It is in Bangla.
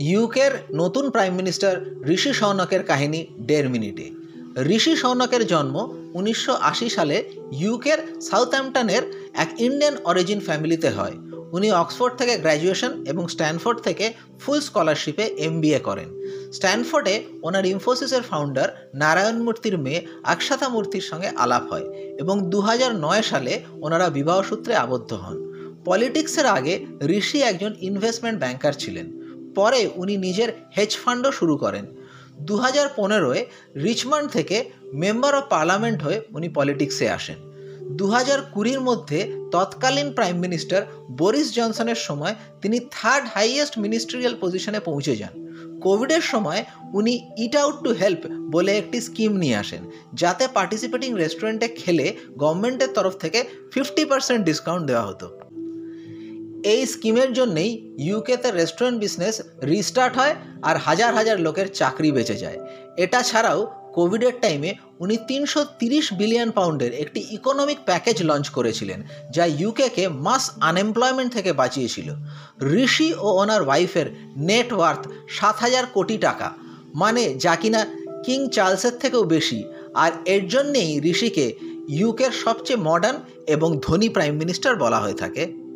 ইউকের নতুন প্রাইম মিনিস্টার ঋষি সৌনকের কাহিনী দেড় মিনিটে। ঋষি সৌনকের জন্ম উনিশশো আশি সালে ইউকের সাউথহ্যাম্পটনের এক ইন্ডিয়ান অরিজিন ফ্যামিলিতে হয়। উনি অক্সফোর্ড থেকে গ্র্যাজুয়েশন এবং স্ট্যানফোর্ড থেকে ফুল স্কলারশিপে এমবিএ করেন। স্ট্যানফোর্ডে ওনার ইনফোসিসের ফাউন্ডার নারায়ণ মূর্তির মেয়ে আকসাথা মূর্তির সঙ্গে আলাপ হয় এবং দু হাজার নয় সালে ওনারা বিবাহসূত্রে আবদ্ধ হন। পলিটিক্সের আগে ঋষি একজন ইনভেস্টমেন্ট ব্যাংকার ছিলেন। পরে উনি নিজের হেজ ফান্ডও শুরু করেন। দু হাজার পনেরোয় রিচমন্ড থেকে মেম্বার অফ পার্লামেন্ট হয়ে উনি পলিটিক্সে আসেন। দু হাজার কুড়ির মধ্যে তৎকালীন প্রাইম মিনিস্টার বরিস জনসনের সময় তিনি থার্ড হাইয়েস্ট মিনিস্ট্রিয়াল পজিশনে পৌঁছে যান। কোভিডের সময় উনি ইট আউট টু হেল্প বলে একটি স্কিম নিয়ে আসেন, যাতে পার্টিসিপেটিং রেস্টুরেন্টে খেলে গভর্নমেন্টের তরফ থেকে ফিফটি পার্সেন্ট ডিসকাউন্ট দেওয়া হতো। এই স্কিমের জন্যেই ইউকেতে রেস্টুরেন্ট বিজনেস রিস্টার্ট হয় আর হাজার হাজার লোকের চাকরি বেঁচে যায়। এটা ছাড়াও কোভিডের টাইমে উনি তিনশো তিরিশ বিলিয়ন পাউন্ডের একটি ইকোনমিক প্যাকেজ লঞ্চ করেছিলেন, যা ইউকেকে মাস আনএমপ্লয়মেন্ট থেকে বাঁচিয়েছিল। ঋষি ও ওনার ওয়াইফের নেটওয়ার্থ সাত হাজার কোটি টাকা মানে যা কিনা কিং চার্লসের থেকেও বেশি। আর এর জন্যেই ঋষিকে ইউকের সবচেয়ে মডার্ন এবং ধনী প্রাইম মিনিস্টার বলা হয়ে থাকে।